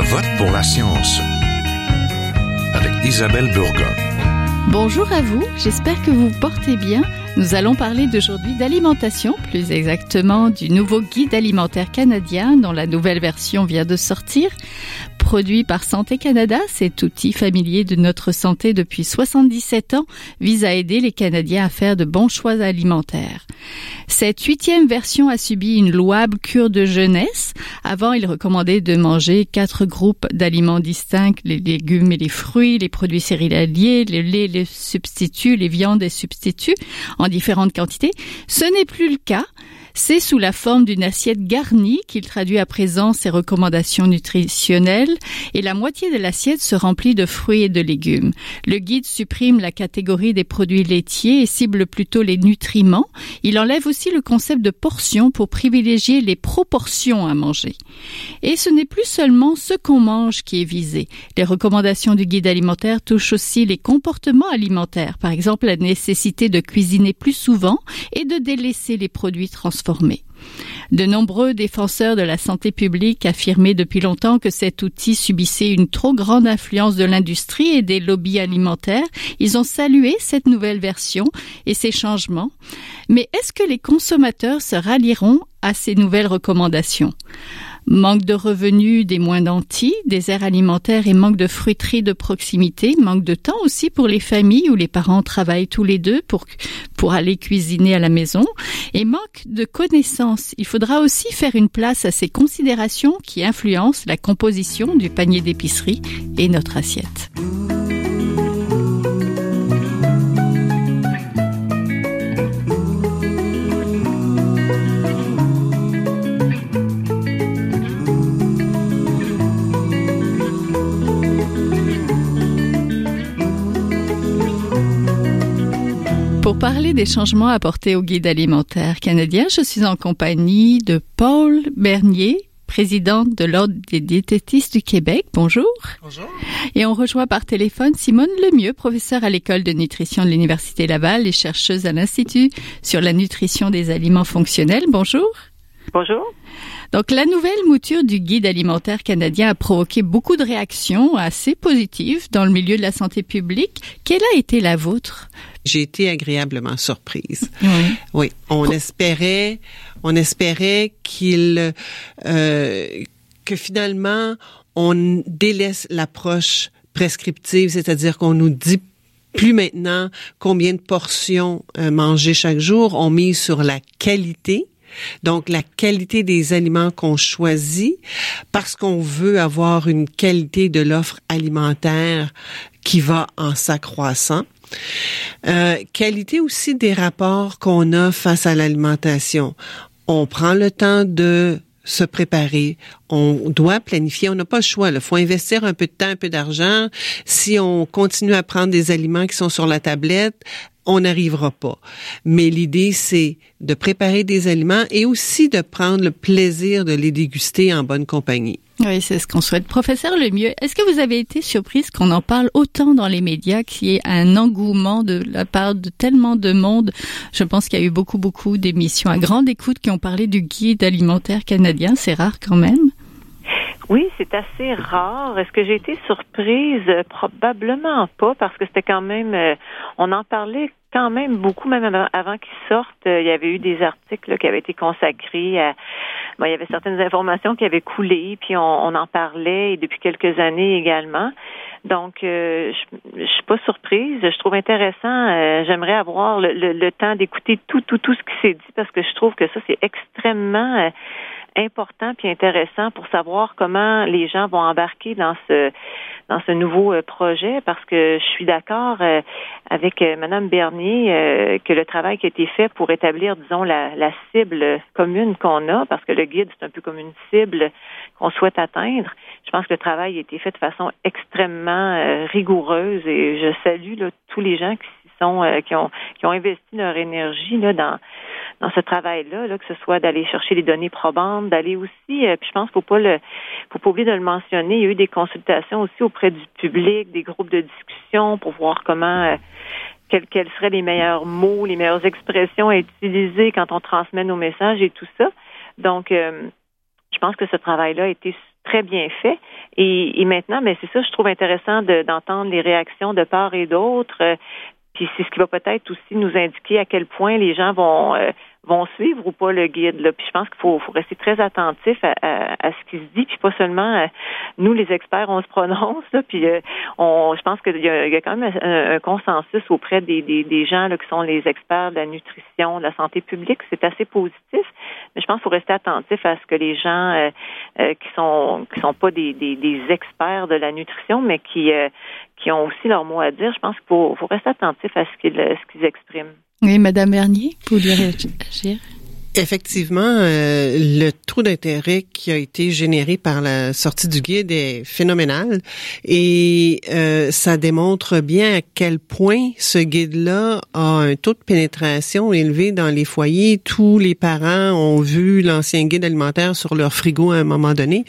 Je vote pour la science avec Isabelle Burgon. Bonjour à vous, j'espère que vous vous portez bien. Nous allons parler d'aujourd'hui d'alimentation, plus exactement du nouveau guide alimentaire canadien dont la nouvelle version vient de sortir. Produit par Santé Canada, cet outil familier de notre santé depuis 77 ans vise à aider les Canadiens à faire de bons choix alimentaires. Cette huitième version a subi une louable cure de jeunesse. Avant, il recommandait de manger quatre groupes d'aliments distincts, les légumes et les fruits, les produits céréaliers, le lait, les substituts, les viandes et substituts, en différentes quantités. Ce n'est plus le cas. C'est sous la forme d'une assiette garnie qu'il traduit à présent ses recommandations nutritionnelles et la moitié de l'assiette se remplit de fruits et de légumes. Le guide supprime la catégorie des produits laitiers et cible plutôt les nutriments. Il enlève aussi le concept de portion pour privilégier les proportions à manger. Et ce n'est plus seulement ce qu'on mange qui est visé. Les recommandations du guide alimentaire touchent aussi les comportements alimentaires, par exemple la nécessité de cuisiner plus souvent et de délaisser les produits transformés de nombreux défenseurs de la santé publique affirmaient depuis longtemps que cet outil subissait une trop grande influence de l'industrie et des lobbies alimentaires. Ils ont salué cette nouvelle version et ces changements. Mais est-ce que les consommateurs se rallieront à ces nouvelles recommandations? Manque de revenus des moins des aires alimentaires et manque de fruiterie de proximité, manque de temps aussi pour les familles où les parents travaillent tous les deux pour, pour aller cuisiner à la maison et manque de connaissances. Il faudra aussi faire une place à ces considérations qui influencent la composition du panier d'épicerie et notre assiette. Parler des changements apportés au guide alimentaire canadien, je suis en compagnie de Paul Bernier, présidente de l'Ordre des diététistes du Québec. Bonjour. Bonjour. Et on rejoint par téléphone Simone Lemieux, professeure à l'École de nutrition de l'Université Laval et chercheuse à l'Institut sur la nutrition des aliments fonctionnels. Bonjour. Bonjour. Donc, la nouvelle mouture du guide alimentaire canadien a provoqué beaucoup de réactions assez positives dans le milieu de la santé publique. Quelle a été la vôtre? J'ai été agréablement surprise. Oui. Oui, on espérait, on espérait qu'il, euh, que finalement, on délaisse l'approche prescriptive, c'est-à-dire qu'on nous dit plus maintenant combien de portions euh, manger chaque jour. On mise sur la qualité donc, la qualité des aliments qu'on choisit parce qu'on veut avoir une qualité de l'offre alimentaire qui va en s'accroissant. Euh, qualité aussi des rapports qu'on a face à l'alimentation. On prend le temps de se préparer. On doit planifier. On n'a pas le choix. Il faut investir un peu de temps, un peu d'argent. Si on continue à prendre des aliments qui sont sur la tablette, on n'arrivera pas. Mais l'idée, c'est de préparer des aliments et aussi de prendre le plaisir de les déguster en bonne compagnie. Oui, c'est ce qu'on souhaite. Professeur Lemieux, est-ce que vous avez été surprise qu'on en parle autant dans les médias, qu'il y ait un engouement de la part de tellement de monde? Je pense qu'il y a eu beaucoup, beaucoup d'émissions à grande écoute qui ont parlé du guide alimentaire canadien. C'est rare quand même. Oui, c'est assez rare. Est-ce que j'ai été surprise? Probablement pas, parce que c'était quand même, euh, on en parlait quand même beaucoup, même avant, qu'ils sortent. Euh, il y avait eu des articles qui avaient été consacrés à, bon, il y avait certaines informations qui avaient coulé, puis on, en parlait depuis quelques années également. Donc, euh, je, je suis pas surprise. Je trouve intéressant. J'aimerais avoir le, le, temps d'écouter tout, tout, tout ce qui s'est dit parce que je trouve que ça c'est extrêmement important puis intéressant pour savoir comment les gens vont embarquer dans ce dans ce nouveau euh, projet parce que je suis d'accord euh, avec euh, Madame Bernier que le travail qui a été fait pour établir disons la, la cible commune qu'on a parce que le guide c'est un peu comme une cible qu'on souhaite atteindre. Je pense que le travail a été fait de façon extrêmement rigoureuse et je salue là, tous les gens qui sont qui ont qui ont investi leur énergie là dans dans ce travail-là, là, que ce soit d'aller chercher les données probantes, d'aller aussi, euh, puis je pense qu'il faut pas le, faut pas oublier de le mentionner, il y a eu des consultations aussi auprès du public, des groupes de discussion pour voir comment, euh, quels, quels seraient les meilleurs mots, les meilleures expressions à utiliser quand on transmet nos messages et tout ça. Donc, euh, je pense que ce travail-là a été très bien fait. Et, maintenant, mais c'est ça, je trouve intéressant d'entendre les réactions de part et d'autre. Puis c'est ce qui va peut-être aussi nous indiquer à quel point les gens vont vont suivre ou pas le guide. Là. Puis je pense qu'il faut, faut, rester très attentif à, à, ce qui se dit, puis pas seulement euh, nous les experts on se prononce. Là, puis euh, on, je pense qu'il y, y, a quand même un, consensus auprès des, des, des gens là, qui sont les experts de la nutrition, de la santé publique. C'est assez positif, mais je pense qu'il faut rester attentif à ce que les gens euh, qui sont qui sont pas des, des, des, experts de la nutrition, mais qui qui ont aussi leur mot à dire. Je pense qu'il faut, faut rester attentif à ce qu'ils ce qu'ils expriment. Oui, Madame Bernier, vous voulez réagir? Effectivement, euh, le trou d'intérêt qui a été généré par la sortie du guide est phénoménal et euh, ça démontre bien à quel point ce guide-là a un taux de pénétration élevé dans les foyers. Tous les parents ont vu l'ancien guide alimentaire sur leur frigo à un moment donné.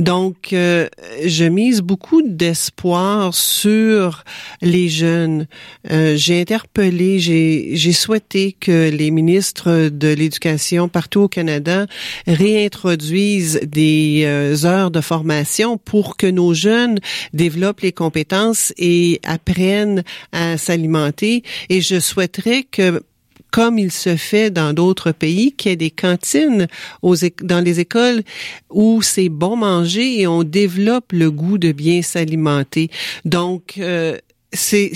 Donc, euh, je mise beaucoup d'espoir sur les jeunes. j'ai interpellé, j'ai souhaité que les ministres de l'éducation partout au Canada réintroduisent des euh, heures de formation pour que nos jeunes développent les compétences et apprennent à s'alimenter. Et je souhaiterais que comme il se fait dans d'autres pays, qu'il y ait des cantines aux, dans les écoles où c'est bon manger et on développe le goût de bien s'alimenter. Donc, euh, c'est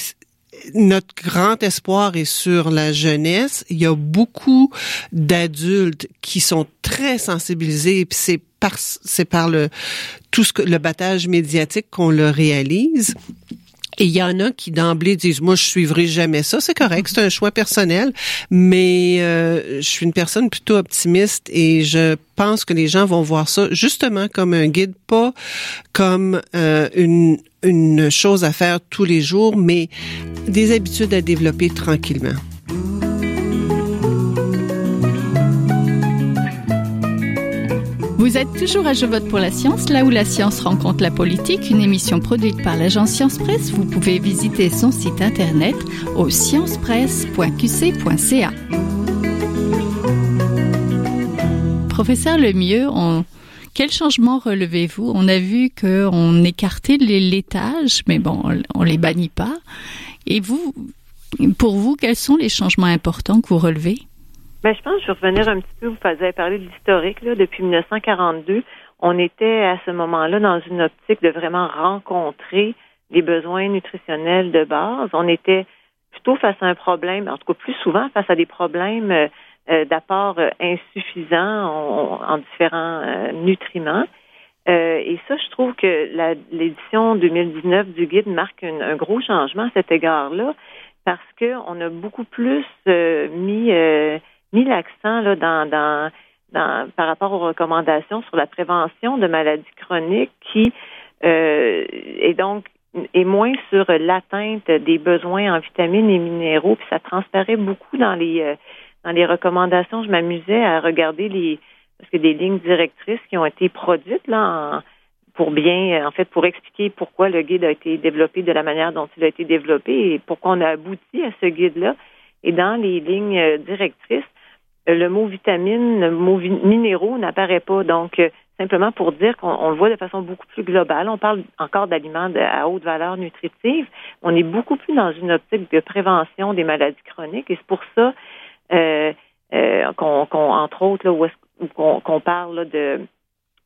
notre grand espoir est sur la jeunesse. Il y a beaucoup d'adultes qui sont très sensibilisés, puis c'est par c'est par le tout ce que le battage médiatique qu'on le réalise. Et il y en a qui d'emblée disent moi je suivrai jamais ça, c'est correct, c'est un choix personnel, mais euh, je suis une personne plutôt optimiste et je pense que les gens vont voir ça justement comme un guide, pas comme euh, une une chose à faire tous les jours, mais des habitudes à développer tranquillement. Vous êtes toujours à Je vote pour la science, là où la science rencontre la politique, une émission produite par l'agence Science Presse. Vous pouvez visiter son site internet au sciencepresse.qc.ca. Professeur Lemieux, on, quel changement relevez-vous? On a vu qu'on écartait les laitages, mais bon, on, les bannit pas. Et vous, pour vous, quels sont les changements importants que vous relevez? Ben, je pense que je vais revenir un petit peu. Vous avez parlé de l'historique. Là, depuis 1942, on était à ce moment-là dans une optique de vraiment rencontrer les besoins nutritionnels de base. On était plutôt face à un problème, en tout cas plus souvent face à des problèmes euh, euh, d'apport euh, insuffisants en, différents nutriments. et ça, je trouve que l'édition 2019 du guide marque un gros changement à cet égard-là parce qu'on a beaucoup plus mis mis l'accent là dans, dans, dans, par rapport aux recommandations sur la prévention de maladies chroniques qui euh, est donc est moins sur l'atteinte des besoins en vitamines et minéraux, puis ça transparaît beaucoup dans les euh, dans les recommandations. Je m'amusais à regarder les parce que des lignes directrices qui ont été produites là pour bien en fait pour expliquer pourquoi le guide a été développé de la manière dont il a été développé et pourquoi on a abouti à ce guide là. Et dans les lignes euh, directrices, le mot vitamine, le mot minéraux n'apparaît pas. Donc, euh, simplement pour dire qu'on le voit de façon beaucoup plus globale. On parle encore d'aliments à haute valeur nutritive. On est beaucoup plus dans une optique de prévention des maladies chroniques et c'est pour ça euh, euh, qu'on, entre autres, qu'on, parle de,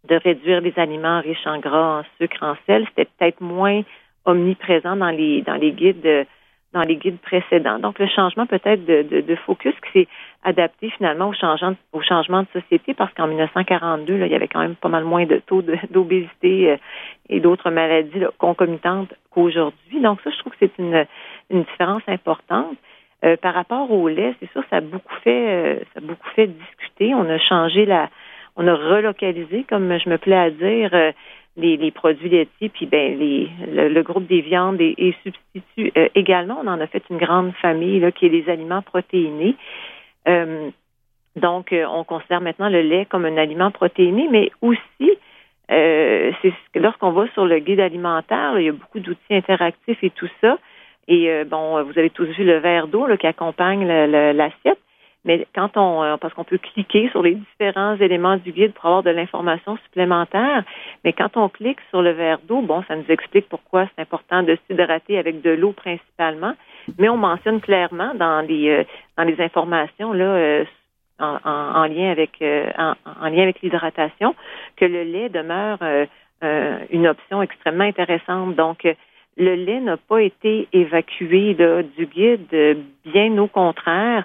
de réduire les aliments riches en gras, en sucre, en sel. C'était peut-être moins omniprésent dans les dans les guides dans les guides précédents. Donc, le changement peut-être de, de, de focus s'est adapté finalement au changement, au changement de société parce qu'en 1942, là, il y avait quand même pas mal moins de taux d'obésité euh, et d'autres maladies concomitantes qu'aujourd'hui. Donc, ça, je trouve que c'est une, une différence importante. Euh, par rapport au lait, c'est sûr, ça a beaucoup fait, euh, ça a beaucoup fait discuter. On a changé la, on a relocalisé, comme je me plais à dire, les, produits laitiers, puis ben les, le, groupe des viandes et, substituts euh, également. On en a fait une grande famille là, qui est les aliments protéinés. Euh, donc, euh, on considère maintenant le lait comme un aliment protéiné, mais aussi, euh, c'est lorsqu'on va sur le guide alimentaire, il y a beaucoup d'outils interactifs et tout ça. Et bon, vous avez tous vu le verre d'eau qui accompagne l'assiette. Mais quand on, euh, parce qu'on peut cliquer sur les différents éléments du guide pour avoir de l'information supplémentaire, mais quand on clique sur le verre d'eau, bon, ça nous explique pourquoi c'est important de s'hydrater avec de l'eau principalement, mais on mentionne clairement dans les euh, dans les informations là euh, en, lien avec en, lien avec l'hydratation que le lait demeure une option extrêmement intéressante. Donc le lait n'a pas été évacué du guide, bien au contraire.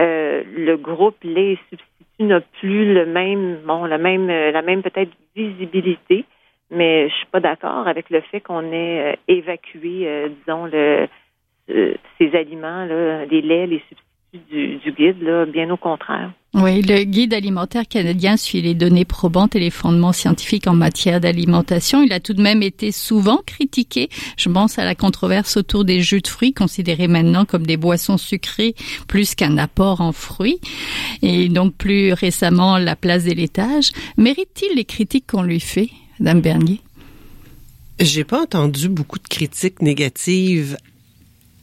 Euh, le groupe lait substitut n'a plus le même, bon, la même, la même peut-être visibilité, mais je suis pas d'accord avec le fait qu'on ait euh, évacué, euh, disons, le, ces aliments, là, les laits, les substituts du, guide, là, bien au contraire. Oui, le guide alimentaire canadien suit les données probantes et les fondements scientifiques en matière d'alimentation. Il a tout de même été souvent critiqué. Je pense à la controverse autour des jus de fruits, considérés maintenant comme des boissons sucrées plus qu'un apport en fruits. Et donc plus récemment, la place des laitages. Mérite-t-il les critiques qu'on lui fait, Madame Bernier? J'ai pas entendu beaucoup de critiques négatives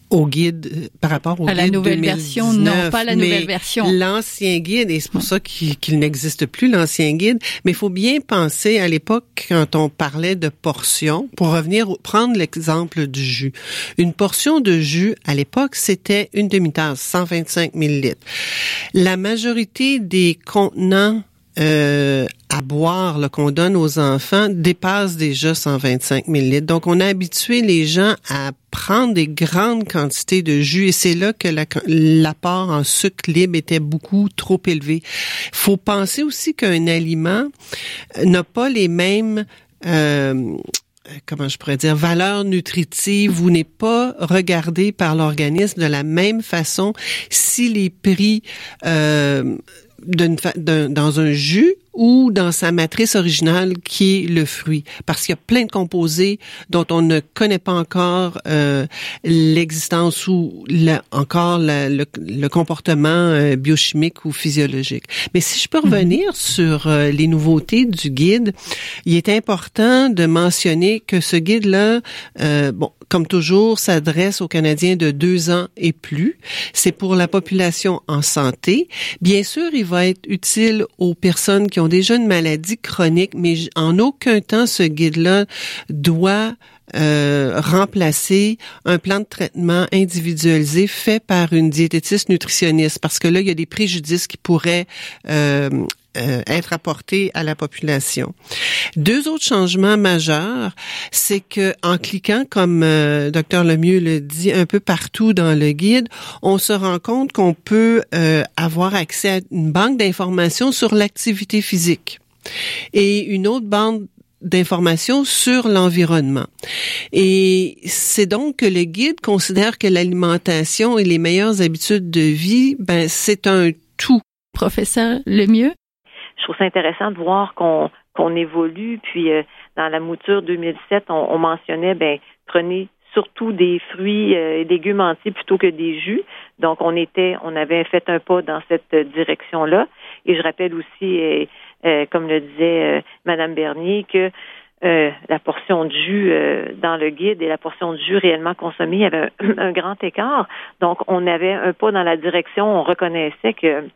au guide euh, par rapport au à la nouvelle version. Non pas la nouvelle version. l'ancien guide et c'est pour ça qu'il n'existe plus l'ancien guide mais il faut bien penser à l'époque quand on parlait de portions pour revenir prendre l'exemple du jus. Une portion de jus à l'époque c'était une demi-tasse 125 millilitres. La majorité des contenants euh, à boire qu'on donne aux enfants dépasse déjà 125 millilitres. Donc, on a habitué les gens à prendre des grandes quantités de jus et c'est là que l'apport en sucre libre était beaucoup trop élevé. faut penser aussi qu'un aliment n'a pas les mêmes euh, comment je pourrais dire, valeurs nutritives ou n'est pas regardé par l'organisme de la même façon si les prix euh, dans un jus ou dans sa matrice originale qui est le fruit, parce qu'il y a plein de composés dont on ne connaît pas encore euh, l'existence ou encore le, comportement euh, biochimique ou physiologique. Mais si je peux mhm. revenir sur euh, les nouveautés du guide, il est important de mentionner que ce guide-là, bon, comme toujours, s'adresse aux Canadiens de deux ans et plus. C'est pour la population en santé. Bien sûr, il va être utile aux personnes qui ont déjà une maladie chronique, mais en aucun temps ce guide-là doit euh, remplacer un plan de traitement individualisé fait par une diététiste nutritionniste parce que là il y a des préjudices qui pourraient euh, euh, être apportés à la population. Deux autres changements majeurs, c'est que en cliquant, comme euh, Dr Lemieux le dit un peu partout dans le guide, on se rend compte qu'on peut euh, avoir accès à une banque d'informations sur l'activité physique et une autre bande d'informations sur l'environnement. Et c'est donc que le guide considère que l'alimentation et les meilleures habitudes de vie, ben, c'est un tout. Professeur Lemieux? Je trouve ça intéressant de voir qu'on qu'on évolue. Puis euh, dans la mouture 2007, on, mentionnait ben prenez surtout des fruits euh, et légumes entiers plutôt que des jus. Donc on était, on avait fait un pas dans cette direction-là. Et je rappelle aussi, euh, comme le disait Madame Bernier, que la portion de jus dans le guide et la portion de jus réellement consommée, il y avait un, grand écart. Donc, on avait un pas dans la direction, on reconnaissait que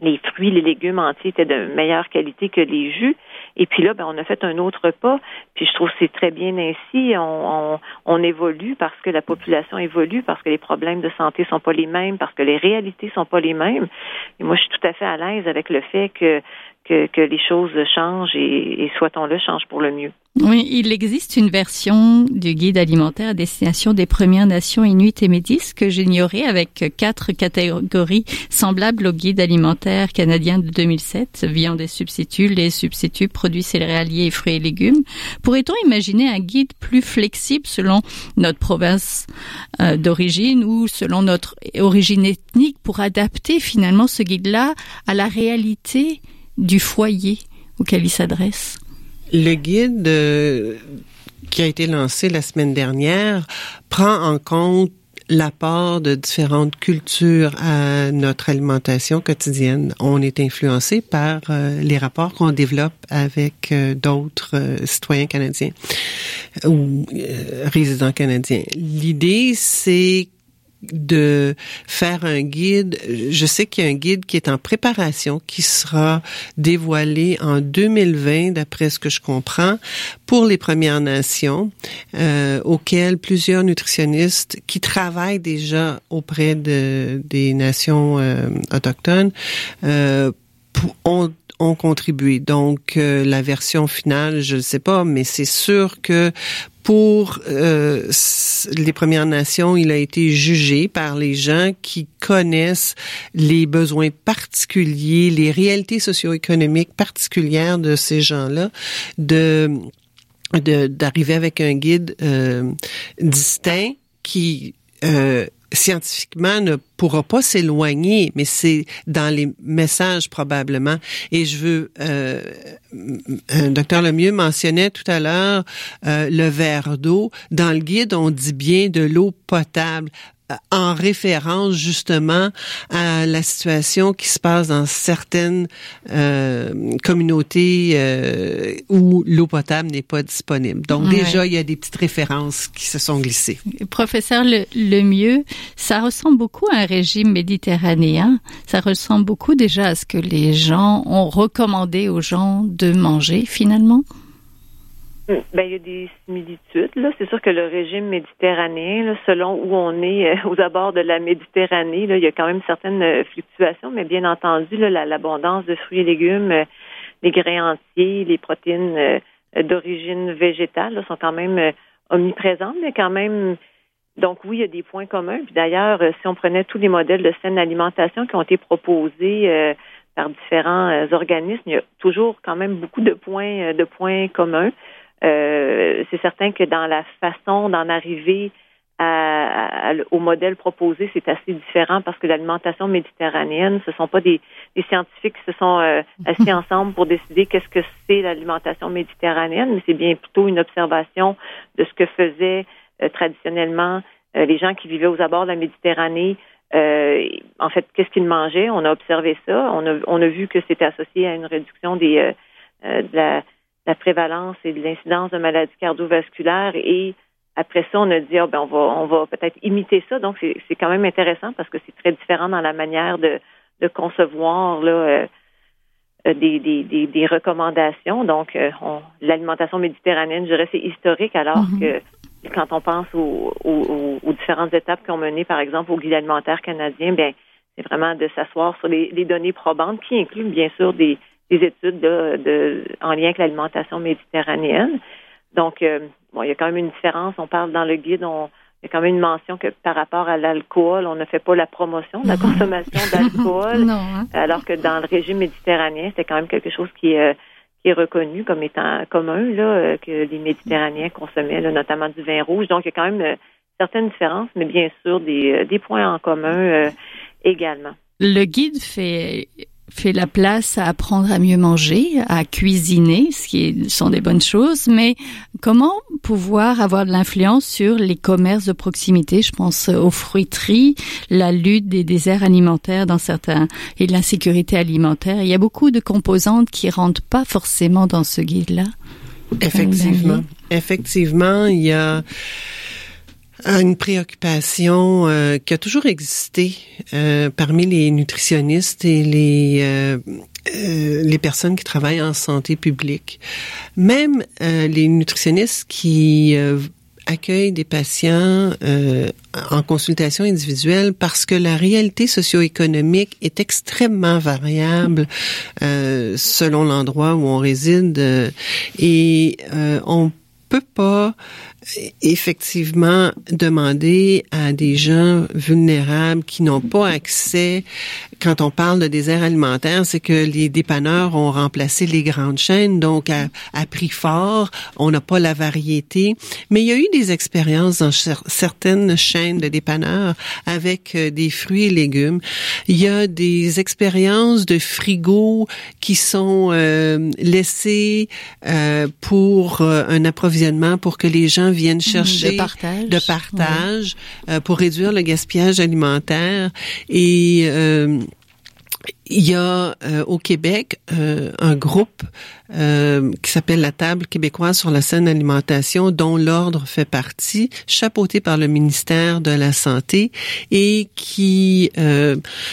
les fruits, les légumes entiers étaient de meilleure qualité que les jus. Et puis là, ben, on a fait un autre pas. Puis je trouve que c'est très bien ainsi. On, on, on, évolue parce que la population évolue, parce que les problèmes de santé sont pas les mêmes, parce que les réalités sont pas les mêmes. Et moi, je suis tout à fait à l'aise avec le fait que que, les choses changent et, et soit-on le change pour le mieux. Oui, il existe une version du guide alimentaire à destination des Premières Nations Inuit et Métis que j'ignorais avec quatre catégories semblables au guide alimentaire canadien de 2007, viande et substituts, les substituts, produits céréaliers, fruits et légumes. Pourrait-on imaginer un guide plus flexible selon notre province euh, d'origine ou selon notre origine ethnique pour adapter finalement ce guide-là à la réalité du foyer auquel il s'adresse? Le guide euh, qui a été lancé la semaine dernière prend en compte l'apport de différentes cultures à notre alimentation quotidienne. On est influencé par euh, les rapports qu'on développe avec euh, d'autres citoyens canadiens ou résidents canadiens. L'idée, c'est de faire un guide. Je sais qu'il y a un guide qui est en préparation, qui sera dévoilé en 2020, d'après ce que je comprends, pour les Premières Nations, euh, auquel plusieurs nutritionnistes qui travaillent déjà auprès de, des nations euh, autochtones euh, ont ont contribué. Donc euh, la version finale, je ne sais pas, mais c'est sûr que pour euh, les Premières Nations, il a été jugé par les gens qui connaissent les besoins particuliers, les réalités socio-économiques particulières de ces gens-là, de d'arriver avec un guide euh, distinct qui euh, scientifiquement ne pourra pas s'éloigner, mais c'est dans les messages probablement. Et je veux, euh, docteur Lemieux mentionnait tout à l'heure euh, le verre d'eau. Dans le guide, on dit bien de l'eau potable en référence justement à la situation qui se passe dans certaines euh, communautés euh, où l'eau potable n'est pas disponible. Donc déjà, il y a des petites références qui se sont glissées. Professeur le, le mieux, ça ressemble beaucoup à un régime méditerranéen. Ça ressemble beaucoup déjà à ce que les gens ont recommandé aux gens de manger finalement? Ben, il y a des similitudes. Là. C'est sûr que le régime méditerranéen, selon où on est euh, aux abords de la Méditerranée, là, il y a quand même certaines euh, fluctuations, mais bien entendu, l'abondance de fruits et légumes, euh, les grains entiers, les protéines d'origine végétale sont quand même omniprésentes, mais quand même donc oui, il y a des points communs. Puis d'ailleurs, si on prenait tous les modèles de saine alimentation qui ont été proposés par différents organismes, il y a toujours quand même beaucoup de points de points communs. Euh, c'est certain que dans la façon d'en arriver au modèle proposé, c'est assez différent parce que l'alimentation méditerranéenne, ce sont pas des, scientifiques qui se sont euh, assis ensemble pour décider qu'est-ce que c'est l'alimentation méditerranéenne, mais c'est bien plutôt une observation de ce que faisaient euh, traditionnellement les gens qui vivaient aux abords de la Méditerranée. en fait, qu'est-ce qu'ils mangeaient? On a observé ça. On a, on a vu que c'était associé à une réduction des de la la prévalence et de l'incidence de maladies cardiovasculaires et après ça, on a dit, ah, ben, on va, on va peut-être imiter ça. Donc, c'est quand même intéressant parce que c'est très différent dans la manière de, de concevoir là, euh, euh, des, des, des, recommandations. Donc, euh, l'alimentation méditerranéenne, je dirais, c'est historique, alors mm-hmm. que quand on pense aux, aux, différentes étapes qui ont mené, par exemple, au guide alimentaire canadien, bien, c'est vraiment de s'asseoir sur les, les, données probantes qui incluent, bien sûr, des, des études de, en lien avec l'alimentation méditerranéenne. Donc, euh, bon, il y a quand même une différence. On parle dans le guide, on, il y a quand même une mention que par rapport à l'alcool, on ne fait pas la promotion de la consommation d'alcool, hein. alors que dans le régime méditerranéen, c'est quand même quelque chose qui est, qui est reconnu comme étant commun, là, euh, que les Méditerranéens consommaient, notamment du vin rouge. Donc, il y a quand même euh, certaines différences, mais bien sûr des, des points en commun également. Le guide fait fait la place à apprendre à mieux manger, à cuisiner, ce qui sont des bonnes choses, mais comment pouvoir avoir de l'influence sur les commerces de proximité? Je pense aux fruiteries, la lutte des déserts alimentaires dans certains et l'insécurité alimentaire. Il y a beaucoup de composantes qui rentrent pas forcément dans ce guide-là. Effectivement, effectivement, il y a une préoccupation euh, qui a toujours existé euh, parmi les nutritionnistes et les euh, les personnes qui travaillent en santé publique. Même les nutritionnistes qui accueillent des patients en consultation individuelle parce que la réalité socio-économique est extrêmement variable selon l'endroit où on réside et on peut pas effectivement demander à des gens vulnérables qui n'ont pas accès, quand on parle de désert alimentaire, c'est que les dépanneurs ont remplacé les grandes chaînes, donc à, prix fort, on n'a pas la variété. Mais il y a eu des expériences dans certaines chaînes de dépanneurs avec euh, des fruits et légumes. Il y a des expériences de frigo qui sont euh, laissées euh, pour un approvisionnement pour que les gens viennent chercher de partage, de partage euh, pour réduire le gaspillage alimentaire. Et euh, il y a euh, au Québec euh, un groupe euh, qui s'appelle la Table québécoise sur la saine alimentation, dont l'ordre fait partie, chapeauté par le ministère de la Santé et qui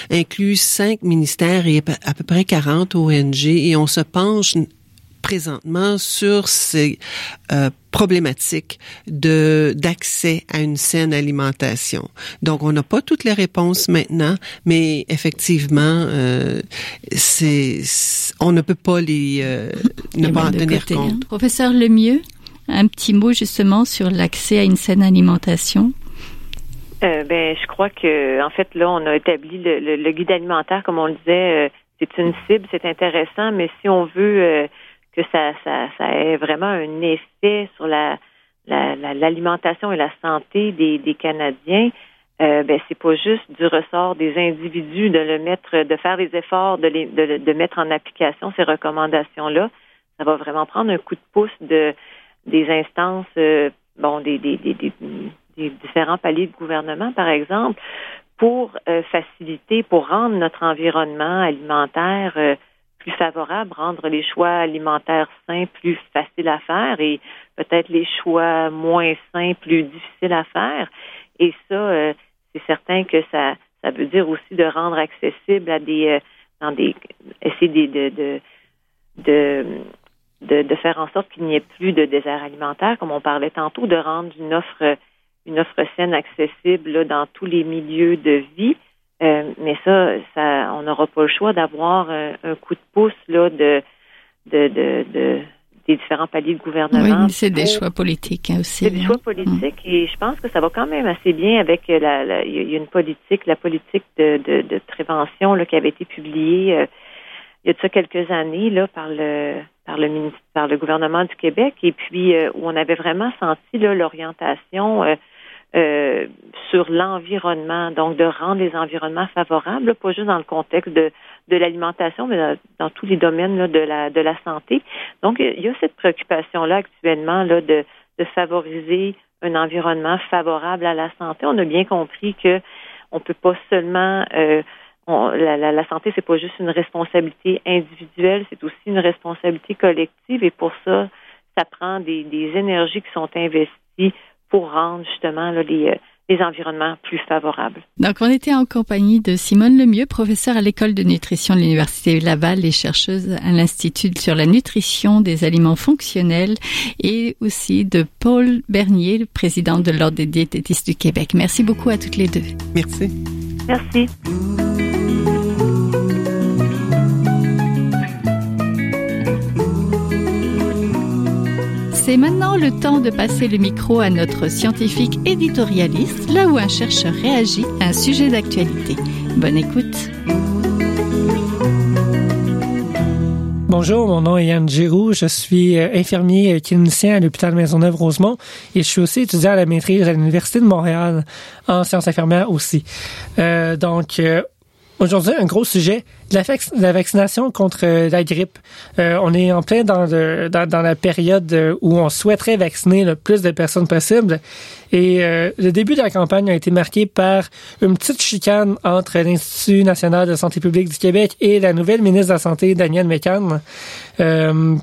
inclut cinq ministères et à peu près 40 ONG. Et on se penche présentement sur ces euh, problématiques de d'accès à une saine alimentation. Donc, on n'a pas toutes les réponses maintenant, mais effectivement, euh, c'est on ne peut pas les euh, ne pas en tenir côté, compte. Hein. Professeur Lemieux, un petit mot justement sur l'accès à une saine alimentation. Euh, ben, je crois que en fait là, on a établi le, le, le guide alimentaire, comme on le disait, euh, c'est une cible, c'est intéressant, mais si on veut euh, que ça, ça, ça ait vraiment un effet sur la l'alimentation la, et la santé des, des Canadiens, euh, ben c'est pas juste du ressort des individus de le mettre, de faire des efforts, de, les, de, de mettre en application ces recommandations-là. Ça va vraiment prendre un coup de pouce de des instances, euh, bon, des, des, des, des, différents paliers de gouvernement, par exemple, pour euh, faciliter, pour rendre notre environnement alimentaire euh, favorable, rendre les choix alimentaires sains plus faciles à faire et peut-être les choix moins sains plus difficiles à faire. Et ça, euh, c'est certain que ça, ça veut dire aussi de rendre accessible à des, euh, dans des, essayer de, de, de, de, faire en sorte qu'il n'y ait plus de désert alimentaire, comme on parlait tantôt, de rendre une offre, une offre saine accessible dans tous les milieux de vie. Euh, mais ça, ça, on n'aura pas le choix d'avoir un, un, coup de pouce là de, de, de, de des différents paliers de gouvernement. Oui, c'est des choix politiques hein, aussi. C'est des choix politiques mmh. et je pense que ça va quand même assez bien avec la, la il y a une politique, la politique de, de, de prévention là, qui avait été publiée euh, il y a de ça quelques années là par le par le par le gouvernement du Québec et puis euh, où on avait vraiment senti là l'orientation euh, sur l'environnement, donc de rendre les environnements favorables, pas juste dans le contexte de, de l'alimentation, mais dans, dans, tous les domaines là, de, la, de la santé. Donc, il y a cette préoccupation-là actuellement là, de, de favoriser un environnement favorable à la santé. On a bien compris que on peut pas seulement euh, on, la, la, la, santé, c'est pas juste une responsabilité individuelle, c'est aussi une responsabilité collective et pour ça, ça prend des, des énergies qui sont investies pour rendre justement là, les, les environnements plus favorables. Donc, on était en compagnie de Simone Lemieux, professeure à l'école de nutrition de l'Université Laval et chercheuse à l'Institut sur la nutrition des aliments fonctionnels et aussi de Paul Bernier, le président de l'Ordre des diététistes du Québec. Merci beaucoup à toutes les deux. Merci. Merci. C'est maintenant le temps de passer le micro à notre scientifique éditorialiste, là où un chercheur réagit à un sujet d'actualité. Bonne écoute. Bonjour, mon nom est Yann Giroux. Je suis infirmier clinicien à l'hôpital Maisonneuve-Rosemont et je suis aussi étudiant à la maîtrise à l'Université de Montréal en sciences infirmières aussi. Euh, donc, euh, Aujourd'hui, un gros sujet, la, la vaccination contre euh, la grippe. Euh, on est en plein dans, le, dans, la période euh, où on souhaiterait vacciner le plus de personnes possible. Et euh, le début de la campagne a été marqué par une petite chicane entre l'Institut national de santé publique du Québec et la nouvelle ministre de la Santé, Danielle McCann. Euh,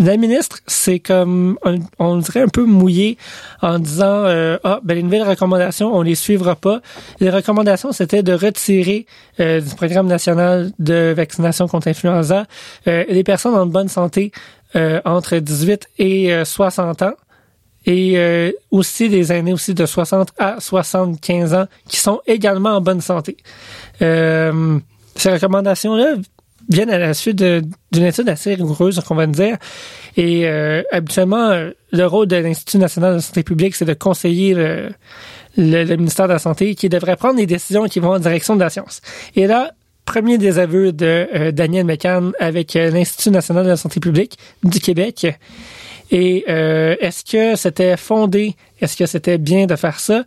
la ministre, c'est comme, on, dirait un peu mouillé en disant, euh, ah, ben les nouvelles recommandations, on les suivra pas. Les recommandations, c'était de retirer euh, du programme national de vaccination contre l'influenza euh, les personnes en bonne santé euh, entre 18 et 60 ans et aussi des aînés aussi de 60 à 75 ans qui sont également en bonne santé. ces recommandations-là viennent à la suite d'une étude assez rigoureuse, qu'on va dire. Et euh, habituellement, le rôle de l'Institut national de santé publique, c'est de conseiller le, le, ministère de la Santé qui devrait prendre des décisions qui vont en direction de la science. Et là, premier désaveu de euh, Daniel McCann avec euh, l'Institut national de la santé publique du Québec. Et euh, est-ce que c'était fondé? Est-ce que c'était bien de faire ça?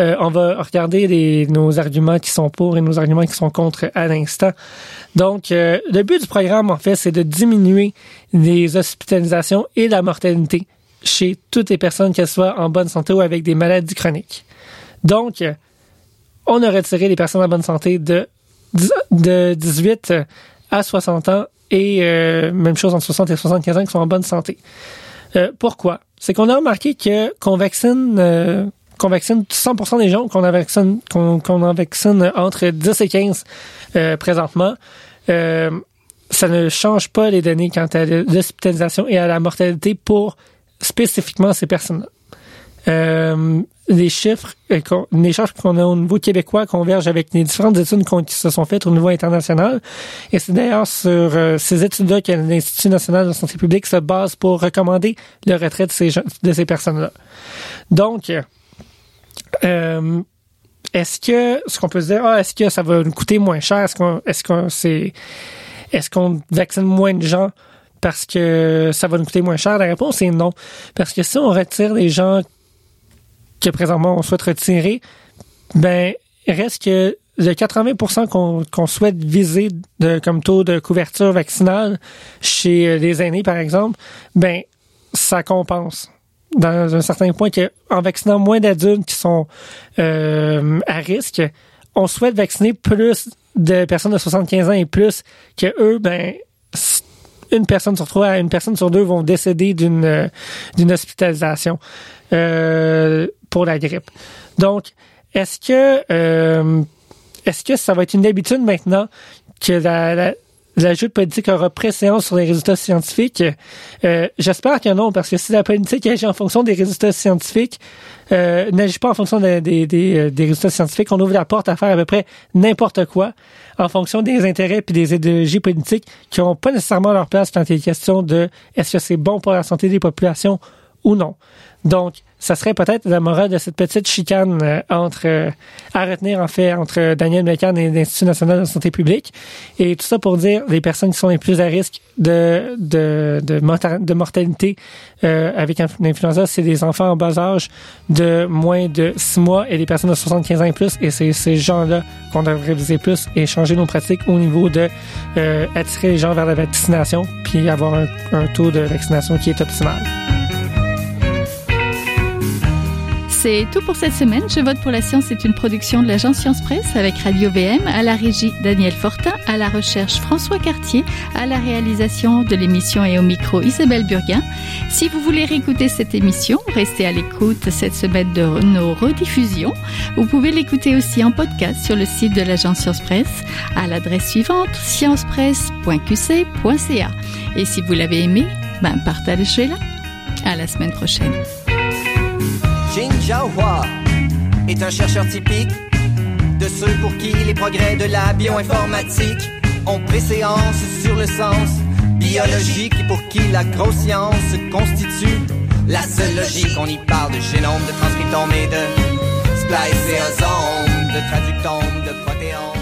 Euh, on va regarder les, nos arguments qui sont pour et nos arguments qui sont contre à l'instant. Donc, euh, le but du programme, en fait, c'est de diminuer les hospitalisations et la mortalité chez toutes les personnes, qu'elles soient en bonne santé ou avec des maladies chroniques. Donc, on a retiré les personnes en bonne santé de de 18 à 60 ans et même chose entre 60 et 75 ans qui sont en bonne santé. pourquoi? C'est qu'on a remarqué que qu'on vaccine qu'on vaccine 100% des gens, qu'on en vaccine, qu'on, en vaccine entre 10 et 15 présentement, euh, ça ne change pas les données quant à l'hospitalisation et à la mortalité pour spécifiquement ces personnes-là. Euh, les chiffres, euh, les chiffres qu'on a au niveau québécois convergent avec les différentes études qui se sont faites au niveau international. Et c'est d'ailleurs sur euh, ces études-là que l'Institut national de santé publique se base pour recommander le retrait de ces, de ces personnes-là. Donc, euh, est-ce que ce qu'on peut se dire, ah, est-ce que ça va nous coûter moins cher? Est-ce qu'on est-ce qu'on c'est est-ce qu'on vaccine moins de gens parce que ça va nous coûter moins cher? La réponse est non. Parce que si on retire les gens que présentement on souhaite retirer, ben, reste que le 80% qu'on souhaite viser de, comme taux de couverture vaccinale chez les aînés, par exemple, ben, ça compense dans un certain point qu'en vaccinant moins d'adultes qui sont euh, à risque, on souhaite vacciner plus de personnes de 75 ans et plus que eux, ben une personne sur trois, une personne sur deux vont décéder d'une euh, d'une hospitalisation euh, pour la grippe. Donc, est-ce que euh, est-ce que ça va être une habitude maintenant que la, la de politique aura préséance sur les résultats scientifiques. Euh, j'espère que non, parce que si la politique agit en fonction des résultats scientifiques, euh, n'agit pas en fonction des, des, des, résultats scientifiques, on ouvre la porte à faire à peu près n'importe quoi en fonction des intérêts puis des idéologies politiques qui n'ont pas nécessairement leur place quand il est question de est-ce que c'est bon pour la santé des populations ou non. Donc, ça serait peut-être la morale de cette petite chicane euh, entre euh, à retenir en fait entre Daniel Mécan et l'Institut national de santé publique et tout ça pour dire les personnes qui sont les plus à risque de de de, mortalité euh, avec l'influenza c'est des enfants en bas âge de moins de 6 mois et les personnes de 75 ans et plus et c'est ces gens-là qu'on devrait viser plus et changer nos pratiques au niveau de attirer les gens vers la vaccination puis avoir un taux de vaccination qui est optimal. C'est tout pour cette semaine. Je vote pour la science est une production de l'agence Science Presse avec Radio VM, à la régie Daniel Fortin, à la recherche François Cartier, à la réalisation de l'émission et au micro Isabelle Burguin. Si vous voulez réécouter cette émission, restez à l'écoute cette semaine de nos rediffusions. Vous pouvez l'écouter aussi en podcast sur le site de l'agence Science Presse à l'adresse suivante sciencepresse.qc.ca. Et si vous l'avez aimé, ben partagez-la. À la semaine prochaine. Jin Jiahua est un chercheur typique de ceux pour qui les progrès de la bioinformatique ont préséance sur le sens biologique et pour qui la grosse constitue la seule logique. On y parle de génome, de transcriptome et de spliceosome, de traductome, de protéome.